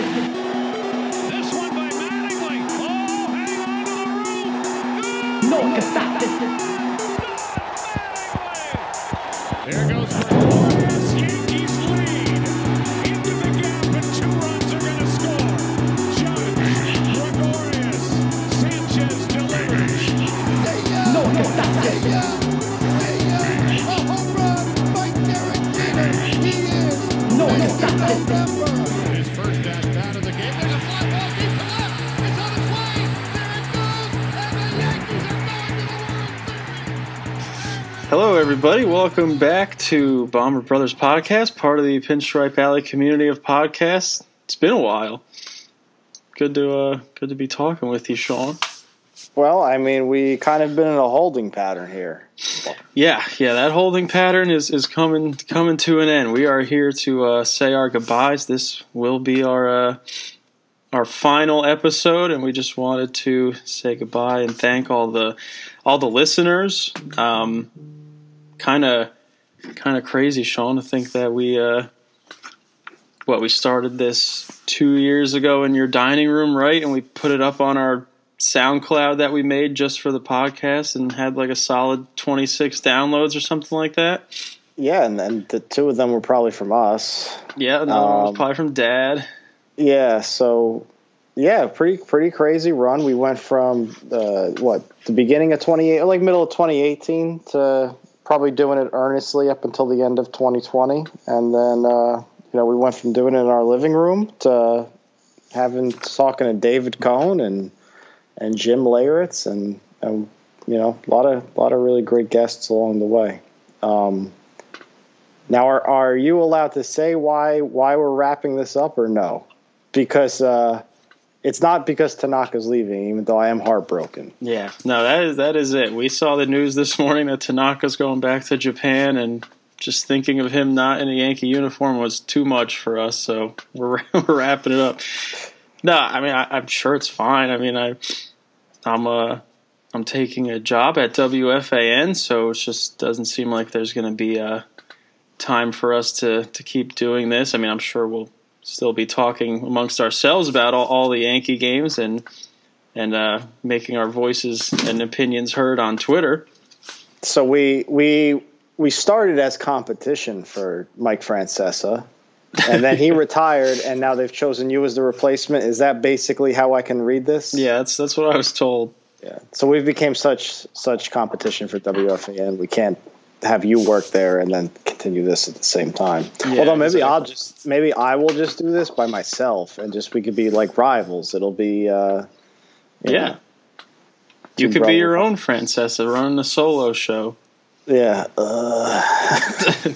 This one by Mattingly. Oh, hang on Hello, everybody. Welcome back to Bomber Brothers Podcast, part of the Pinstripe Alley community of podcasts. It's been a while. Good to uh, good to be talking with you, Sean. Well, I mean, we kind of been in a holding pattern here. Yeah, yeah, that holding pattern is, is coming coming to an end. We are here to uh, say our goodbyes. This will be our uh, our final episode, and we just wanted to say goodbye and thank all the all the listeners. Um, kind of kind of crazy, Sean, to think that we uh, what we started this two years ago in your dining room, right? And we put it up on our SoundCloud that we made just for the podcast and had like a solid 26 downloads or something like that. Yeah, and, and the two of them were probably from us. Yeah, another one was Um, probably from Dad. Yeah, so yeah, pretty pretty crazy run. We went from uh, what the beginning of twenty eight, like middle of twenty eighteen, to probably doing it earnestly up until the end of twenty twenty, and then uh, you know we went from doing it in our living room to having talking to David Cone and and Jim Leyritz and and you know a lot of a lot of really great guests along the way. Um, now, are are you allowed to say why why we're wrapping this up or no? Because uh, it's not because Tanaka's leaving, even though I am heartbroken. Yeah, no, that is that is it. We saw the news this morning that Tanaka's going back to Japan, and just thinking of him not in a Yankee uniform was too much for us. So we're we're wrapping it up. No, I mean I, I'm sure it's fine. I mean I I'm uh I'm taking a job at WFAN, so it just doesn't seem like there's going to be a time for us to to keep doing this. I mean I'm sure we'll still be talking amongst ourselves about all, all the Yankee games and and uh, making our voices and opinions heard on Twitter. So we we we started as competition for Mike Francesa, and then he retired, and now they've chosen you as the replacement. Is that basically how I can read this? Yeah, that's that's what I was told. Yeah. So we've became such such competition for WFAN. We can't have you work there and then continue this at the same time. Yeah, Although maybe exactly. I'll just maybe I will just do this by myself and just we could be like rivals. It'll be uh Yeah, you two could be your own Francesa running a solo show. Yeah. Uh,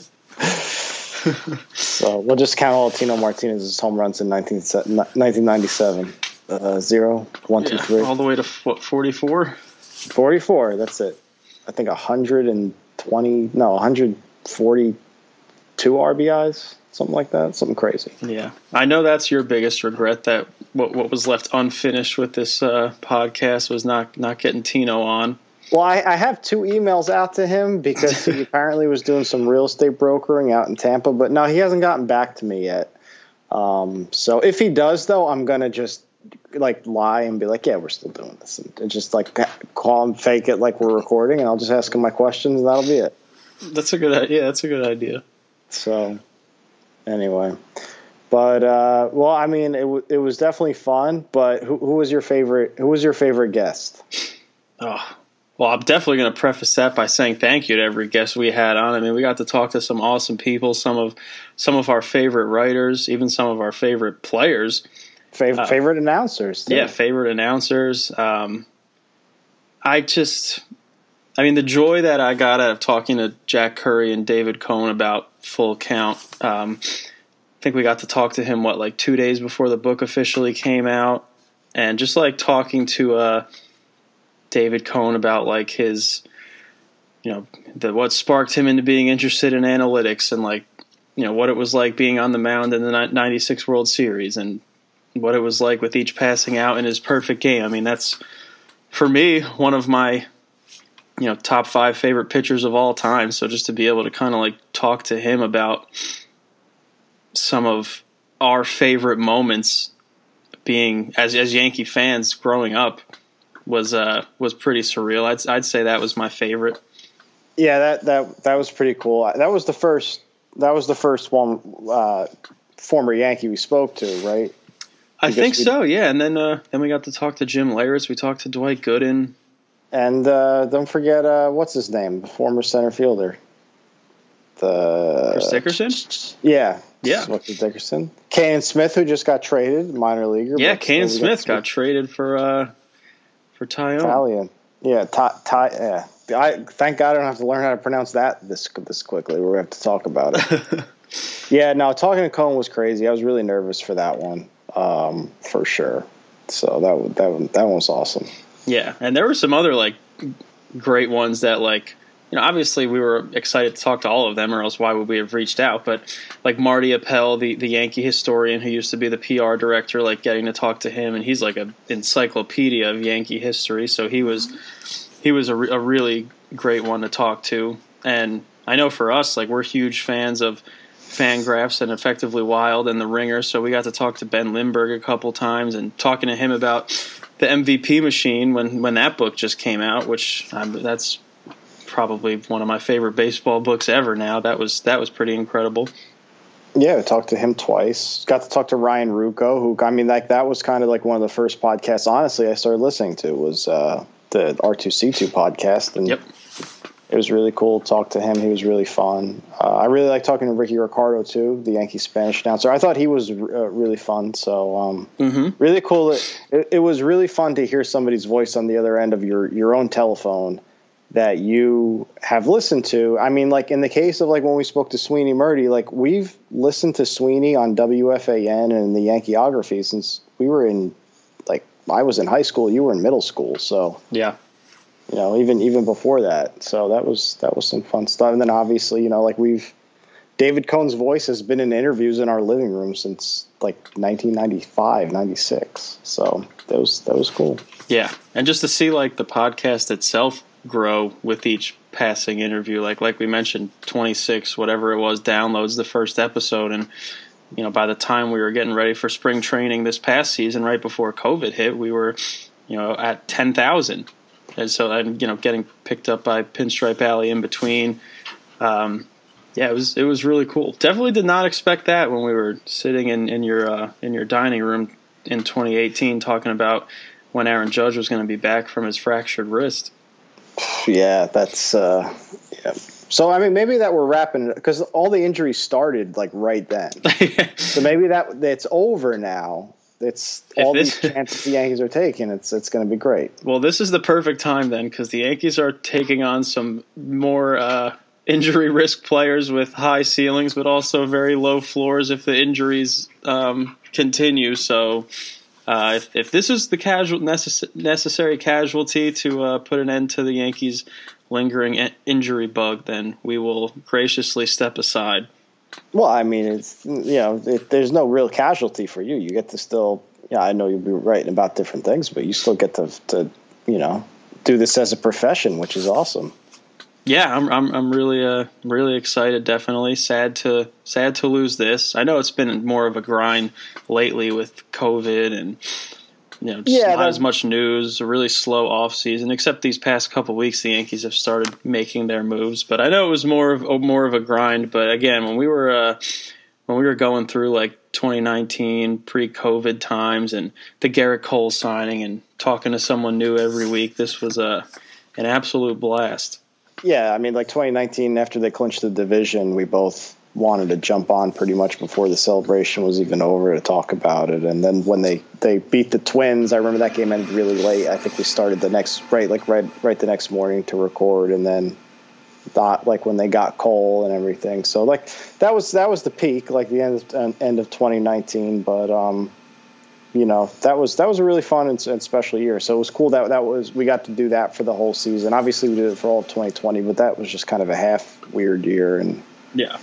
so we'll just count all Tino Martinez's home runs in 19, 1997. Uh, zero, one, two, Yeah, three. all the way to what forty four. 44. That's it. I think 120, no, 142 RBIs, something like that. Something crazy. Yeah, I know that's your biggest regret that what what was left unfinished with this uh, podcast was not not getting Tino on. Well, I, I have two emails out to him because he apparently was doing some real estate brokering out in Tampa, but no, he hasn't gotten back to me yet. Um, so if he does, though, I'm gonna just like lie and be like, "Yeah, we're still doing this," and, and just like call him, fake it like we're recording, and I'll just ask him my questions, and that'll be it. That's a good idea. That's a good idea. So, anyway, but uh, well, I mean, it w- it was definitely fun. But who, who was your favorite? Who was your favorite guest? Oh, well, I'm definitely going to preface that by saying thank you to every guest we had on. I mean, we got to talk to some awesome people, some of some of our favorite writers, even some of our favorite players. Favorite Uh, favorite announcers? too. Yeah, favorite announcers. Um, I just, I mean, the joy that I got out of talking to Jack Curry and David Cone about Full Count. Um, I think we got to talk to him what like two days before the book officially came out, and just like talking to uh, David Cone about like his, you know, the what sparked him into being interested in analytics and like, you know, what it was like being on the mound in the '96 World Series and what it was like with each passing out in his perfect game. I mean, that's for me one of my you know top five favorite pitchers of all time. So just to be able to kind of like talk to him about some of our favorite moments being as as Yankee fans growing up was uh was pretty surreal. I'd I'd say that was my favorite. Yeah, that that that was pretty cool. That was the first. That was the first one. Uh, former Yankee we spoke to, right? I think we- so, yeah. And then uh, then we got to talk to Jim Leyritz. We talked to Dwight Gooden. And uh, don't forget, uh, what's his name? The former center fielder. The Chris Dickerson? Yeah. Yeah. It, Dickerson? Kane Smith, who just got traded, minor leaguer. Yeah, Kane Smith got traded for uh for Taillon. Italian. Yeah, Ty, Ty, yeah. I thank God I don't have to learn how to pronounce that this this quickly. We have to talk about it. yeah, no, talking to Cone was crazy. I was really nervous for that one, um, for sure. So that that one, that one was awesome. Yeah, and there were some other like great ones that like you know obviously we were excited to talk to all of them, or else why would we have reached out? But like Marty Appel, the the Yankee historian who used to be the PR director, like getting to talk to him, and he's like a encyclopedia of Yankee history. So he was he was a, a really great one to talk to, and I know for us, like we're huge fans of. Fangraphs and Effectively Wild and The Ringer, so we got to talk to Ben Lindbergh a couple times and talking to him about the MVP machine when when that book just came out, which um, that's probably one of my favorite baseball books ever. Now that was that was pretty incredible. Yeah, I talked to him twice. Got to talk to Ryan Ruocco, who I mean, like that was kind of like one of the first podcasts. Honestly, I started listening to was uh, the R two C two podcast, and Yep. It was really cool to talk to him. He was really fun. Uh, I really like talking to Rickie Ricardo too, the Yankee Spanish announcer. I thought he was uh, really fun. So um, Mhm. really cool. It, it, it was really fun to hear somebody's voice on the other end of your your own telephone that you have listened to. I mean, like in the case of like when we spoke to Sweeny Murti, like we've listened to Sweeny on WFAN and the Yankeeography since we were in like I was in high school, you were in middle school, so Yeah. You know even even before that. So that was that was some fun stuff. And then obviously, you know, like we've David Cone's voice has been in interviews in our living room since like 1995, 96. So that was that was cool. Yeah, and just to see like the podcast itself grow with each passing interview, like like we mentioned, twenty six whatever it was downloads the first episode, and you know by the time we were getting ready for spring training this past season, right before COVID hit, we were you know at ten thousand, and so I'm you know getting picked up by Pinstripe Alley in between. Um, yeah, it was it was really cool. Definitely did not expect that when we were sitting in in your uh, in your dining room in 2018 talking about when Aaron Judge was going to be back from his fractured wrist. Yeah, that's uh yeah. So I mean maybe that we're wrapping it because all the injuries started like right then. So maybe that it's over now. It's all this- these chances the Yankees are taking. It's it's going to be great. well, this is the perfect time then because the Yankees are taking on some more uh, injury risk players with high ceilings, but also very low floors if the injuries um, continue. So. Uh, if, if this is the casual necess- necessary casualty to uh, put an end to the Yankees' lingering injury bug, then we will graciously step aside. Well, I mean it's you know it, there's no real casualty for you. You get to still yeah I know you'll be writing about different things, but you still get to to you know do this as a profession, which is awesome. Yeah, I'm I'm I'm really uh really excited. Definitely sad to sad to lose this. I know it's been more of a grind lately with COVID and you know just Yeah, not that- as much news. A really slow off season. Except these past couple weeks, the Yankees have started making their moves. But I know it was more of more of a grind. But again, when we were uh, when we were going through like 2019 pre-COVID times and the Gerrit Cole signing and talking to someone new every week, this was a an absolute blast. Yeah, I mean, like 2019, after they clinched the division, we both wanted to jump on pretty much before the celebration was even over to talk about it. And then when they they beat the Twins, I remember that game ended really late. I think we started the next right like right right the next morning to record, and then thought like when they got Cole and everything. So like that was that was the peak, like the end of end of 2019. But um, you know that was that was a really fun and, and special year. So it was cool that that was we got to do that for the whole season. Obviously we did it for all of 2020, but that was just kind of a half weird year and Yeah.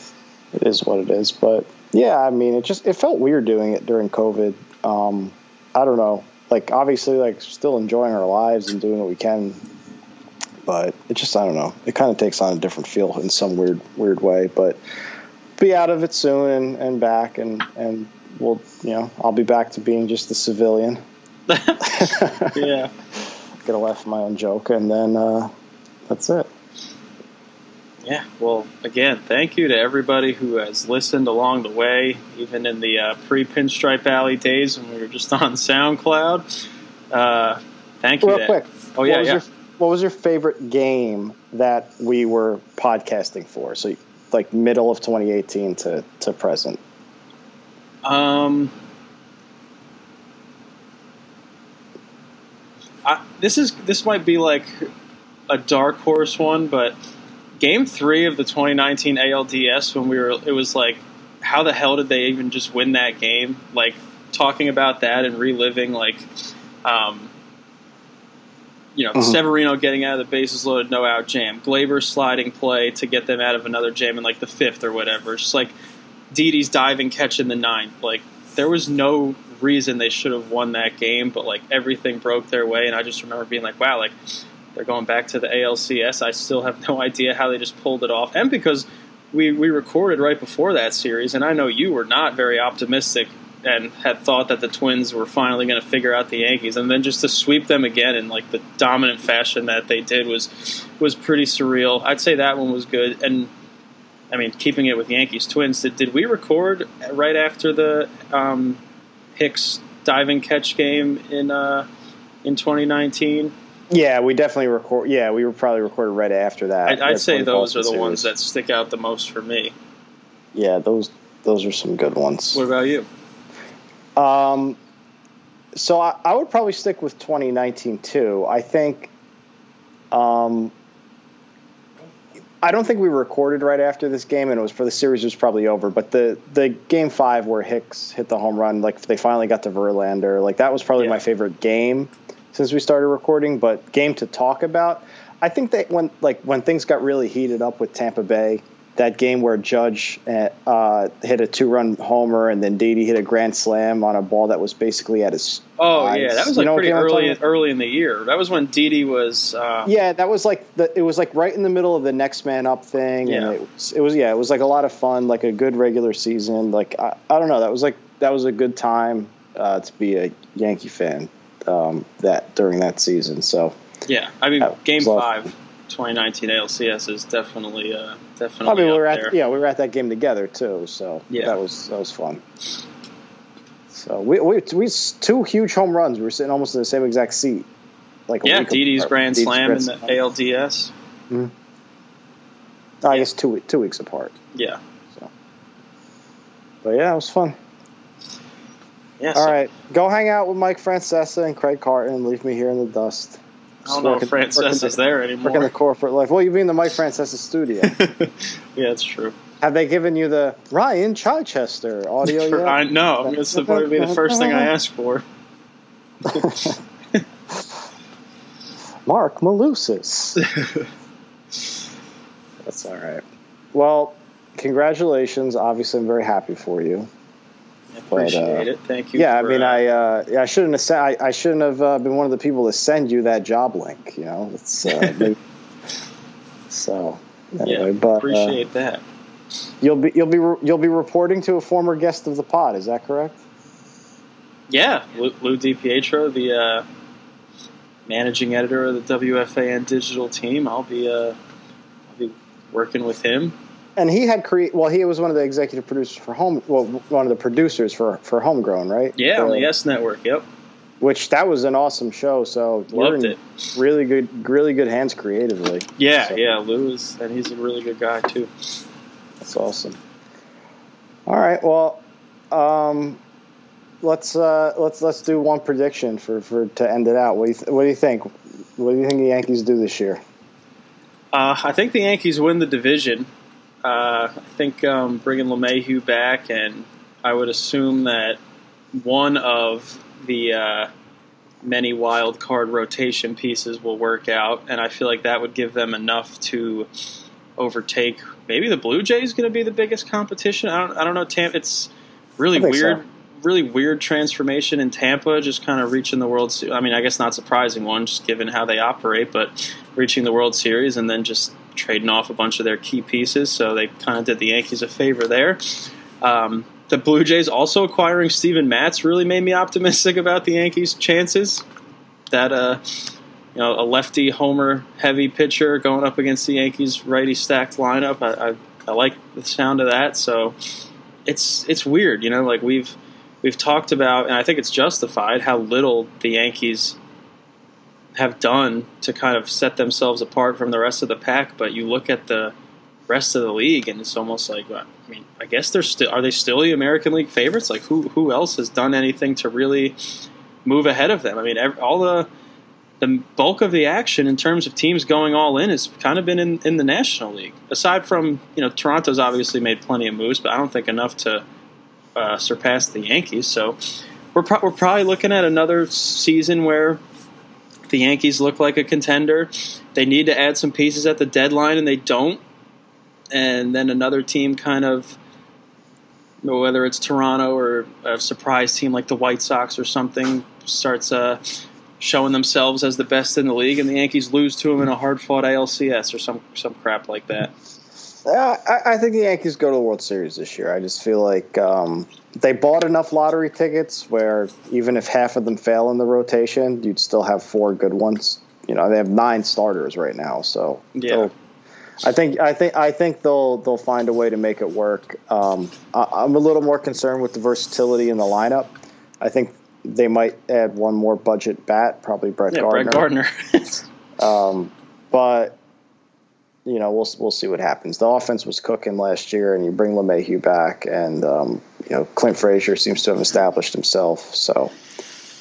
It is what it is. But yeah, I mean, it just it felt weird doing it during COVID. Um, I don't know. Like obviously, like still enjoying our lives and doing what we can, but it just I don't know. It kind of takes on a different feel in some weird weird way. But be out of it soon and, and back and and we'll you know I'll be back to being just a civilian. Yeah. Gonna laugh at my own joke and then uh, that's it. Yeah, well, again, thank you to everybody who has listened along the way, even in the uh, pre Pinstripe Alley days when we were just on SoundCloud. Uh, thank you. Real to- quick. Oh, yeah, what was yeah. Your, what was your favorite game that we were podcasting for? So, like middle of 2018 to, to present. Um, I, this is this might be like a dark horse one, but Game Three of the 2019 ALDS when we were, it was like, how the hell did they even just win that game? Like talking about that and reliving like, um, you know, Mhm. Severino getting out of the bases loaded, no out jam, Gleyber sliding play to get them out of another jam in like the fifth or whatever. It's just like Didi's diving catch in the ninth. Like there was no reason they should have won that game, but like everything broke their way, and I just remember being like, wow, like they're going back to the ALCS. I still have no idea how they just pulled it off, and because we we recorded right before that series, and I know you were not very optimistic and had thought that the Twins were finally going to figure out the Yankees, and then just to sweep them again in like the dominant fashion that they did was was pretty surreal. I'd say that one was good, and I mean, keeping it with Yankees Twins, did, did we record right after the um, Hicks diving catch game in uh, in 2019? Yeah, we definitely record. Yeah, we were probably recorded right after that. I'd, I'd say those are the ones that stick out the most for me. Yeah, those those are some good ones. What about you? Um, so I, I would probably stick with 2019 too. I think. Um, I don't think we recorded right after this game, and it was for the series was probably over. But the the game five where Hicks hit the home run, like they finally got to Verlander, like that was probably Yeah. my favorite game since we started recording. But game to talk about, I think that when like when things got really heated up with Tampa Bay, that game where Judge uh, hit a two run homer and then Didi hit a grand slam on a ball that was basically at his. Oh eyes. yeah, that was You like know pretty game I'm talking early early in the year. That was when Didi was. Uh, Yeah, that was like the it was like right in the middle of the next man up thing, Yeah. and it was, it was yeah, it was like a lot of fun, like a good regular season. Like I, I don't know, that was like that was a good time uh, to be a Yankee fan um, that during that season. So yeah. I mean, That Game Five, 2019 ALCS is definitely uh, definitely. I mean, we were there. at yeah, we were at that game together too. So Yeah. that was that was fun. So we we we two huge home runs. We were sitting almost in the same exact seat. Like Yeah, Didi's grand Didi's slam grand in the. ALDS. I guess two two weeks apart. Yeah, So, But yeah, it was fun. Yeah. All so- right, go hang out with Mike Francesa and Craig Carton and leave me here in the dust. I don't know if Working- Francesa's working- there Working the corporate life. Well, you mean the Mike Francesa studio? yeah, it's true. Have they given you the Ryan Chichester audio yet? I know. It's the probably be the first thing I ask for. Marc Malusis. That's all right. Well, congratulations. Obviously, I'm very happy for you. I appreciate uh, it. Thank you. Yeah, I mean, uh, I uh, I shouldn't have I, I shouldn't have uh, been one of the people to send you that job link. You know, it's uh, maybe- so. Anyway, yeah, but uh, appreciate that. you'll be you'll be re- you'll be reporting to a former guest of the pod. Is that correct? Yeah, Lou, Lou DiPietro, the uh, managing editor of the WFAN digital team. I'll be uh, I'll be working with him. And he had create. Well, he was one of the executive producers for home. Well, one of the producers for for Homegrown, right? Yeah, on the YES Network. Yep, Which that was an awesome show. So loved it. really good, really good hands creatively. Yeah, So, yeah. Lou is, and he's a really good guy too. That's awesome. All right. Well, um, let's uh, let's let's do one prediction for, for to end it out. What do you th- what do you think? What do you think the Yankees do this year? Uh, I think the Yankees win the division. Uh, I think um, bringing LeMahieu back, and I would assume that one of the uh, many wild card rotation pieces will work out, and I feel like that would give them enough to overtake. Maybe the Blue Jays going to be the biggest competition. I don't. I don't know. Tam- it's really weird. so. Really weird transformation in Tampa, just kind of reaching the World. Se- I mean, I guess not surprising one, just given how they operate, but reaching the World Series and then just trading off a bunch of their key pieces. So they kind of did the Yankees a favor there. Um, the Blue Jays also acquiring Steven Matz really made me optimistic about the Yankees' chances. That uh, you know, a lefty homer heavy pitcher going up against the Yankees' righty stacked lineup. I, I, I like the sound of that. So it's it's weird, you know, like we've we've talked about, and I think it's justified how little the Yankees have done to kind of set themselves apart from the rest of the pack. But you look at the rest of the league, and it's almost like, I mean, I guess they're still are they still the American League favorites? Like who who else has done anything to really move ahead of them? I mean, ev all the the bulk of the action in terms of teams going all in has kind of been in, in the National League. Aside from you know Toronto's obviously made plenty of moves, but I don't think enough to uh, surpass the Yankees. So we're pro- we're probably looking at another season where the Yankees look like a contender. They need to add some pieces at the deadline, and they don't. And then another team kind of, whether it's Toronto or a surprise team like the White Sox or something, starts uh, showing themselves as the best in the league, and the Yankees lose to them in a hard-fought ALCS or some some crap like that. Uh, I, I think the Yankees go to the World Series this year. I just feel like um, they bought enough lottery tickets where even if half of them fail in the rotation, you'd still have four good ones. You know, they have nine starters right now, so Yeah. I think I think I think they'll they'll find a way to make it work. Um, I, I'm a little more concerned with the versatility in the lineup. I think they might add one more budget bat, probably Brett Yeah, Gardner. Brett Gardner. Um, but you know, we'll we'll see what happens. The offense was cooking last year, and you bring LeMahieu back, and um, you know, Clint Frazier seems to have established himself. So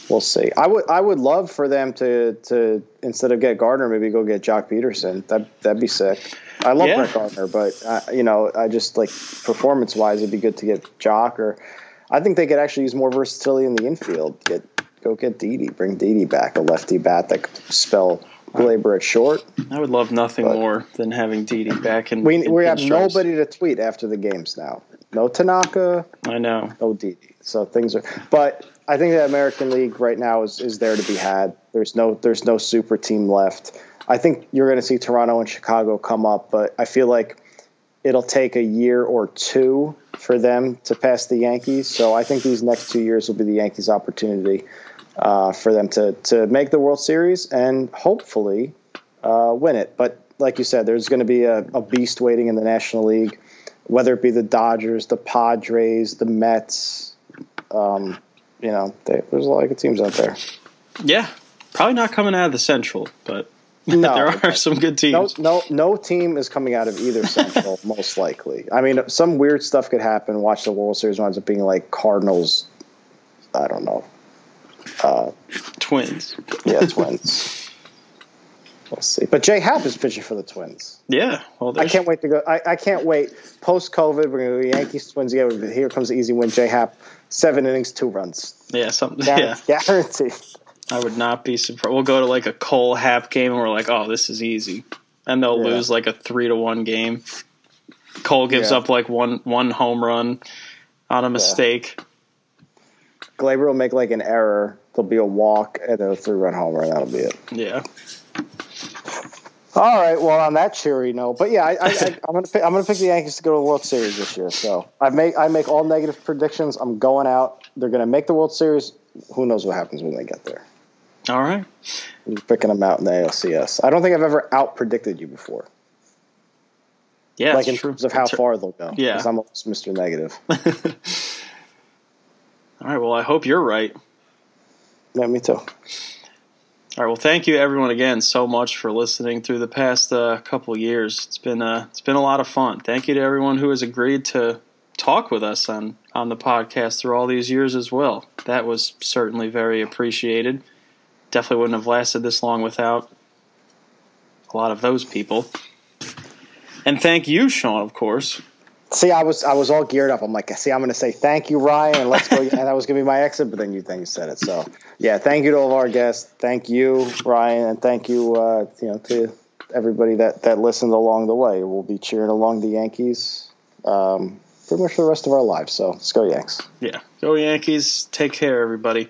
we'll see. I would I would love for them to to instead of get Gardner, maybe go get Joc Pederson. That that'd be sick. I love Yeah. Brett Gardner, but uh, you know, I just like performance wise, it'd be good to get Joc or. I think they could actually use more versatility in the infield. Get go get Didi, bring Didi back, a lefty bat that could spell Gleyber at short. I would love nothing But- more than having Didi back in. We in we have pinstripes. nobody to tweet after the games now. No Tanaka, I know. no Didi. So things are. But I think the American League right now is, is there to be had. There's no there's no super team left. I think you're going to see Toronto and Chicago come up, but I feel like it'll take a year or two for them to pass the Yankees. So I think these next two years will be the Yankees' opportunity uh, for them to to make the World Series and hopefully uh, win it. But like you said, there's going to be a, a beast waiting in the National League, whether it be the Dodgers, the Padres, the Mets. Um, you know, they, there's a lot of good teams out there. Yeah, probably not coming out of the Central, but No, there are some good teams. No, no, no team is coming out of either Central, most likely. I mean, some weird stuff could happen. Watch the World Series winds up being like Cardinals. I don't know. Uh, Twins. yeah, Twins. we'll see. But Jay Happ is pitching for the Twins. Yeah. Well, I can't wait to go. I, I can't wait. Post COVID, we're going to go Yankees Twins together. Here comes the easy win. Jay Happ, seven innings, two runs. Yeah, something. Guaranteed. Yeah, Guaranteed. I would not be surprised. We'll go to like a Cole Happ game, and we're like, "Oh, this is easy," and they'll Yeah. lose like a three to one game. Cole gives Yeah. up like one one home run on a mistake. Gleyber will make like an error. There'll be a walk and a three run homer, and that'll be it. Yeah. All right. Well, on that cheery note, but yeah, I, I, I'm gonna pick, I'm gonna pick the Yankees to go to the World Series this year. So I make I make all negative predictions. I'm going out. They're gonna make the World Series. Who knows what happens when they get there? All right. I'm picking them out in the ALCS. I don't think I've ever out predicted you before. Yeah, like in true. terms of how It's- far they'll go. Yeah. I'm almost Mr. Negative. All right. Well, I hope you're right. yeah, me too. All right. Well, thank you everyone again so much for listening through the past uh, couple years. It's been uh, it's been a lot of fun. Thank you to everyone who has agreed to talk with us on on the podcast through all these years as well. That was certainly very appreciated. Definitely wouldn't have lasted this long without a lot of those people. And thank you, Sean, of course. See, I was I was all geared up. I'm like, see, I'm going to say thank you, Ryan, and let's go. and that was going to be my exit, but then you then you said it. So, yeah, thank you to all of our guests. Thank you, Ryan, and thank you, uh, you know, to everybody that that listened along the way. We'll be cheering along the Yankees um, pretty much for the rest of our lives. So let's go Yanks. Yeah. Go Yankees. Take care, everybody.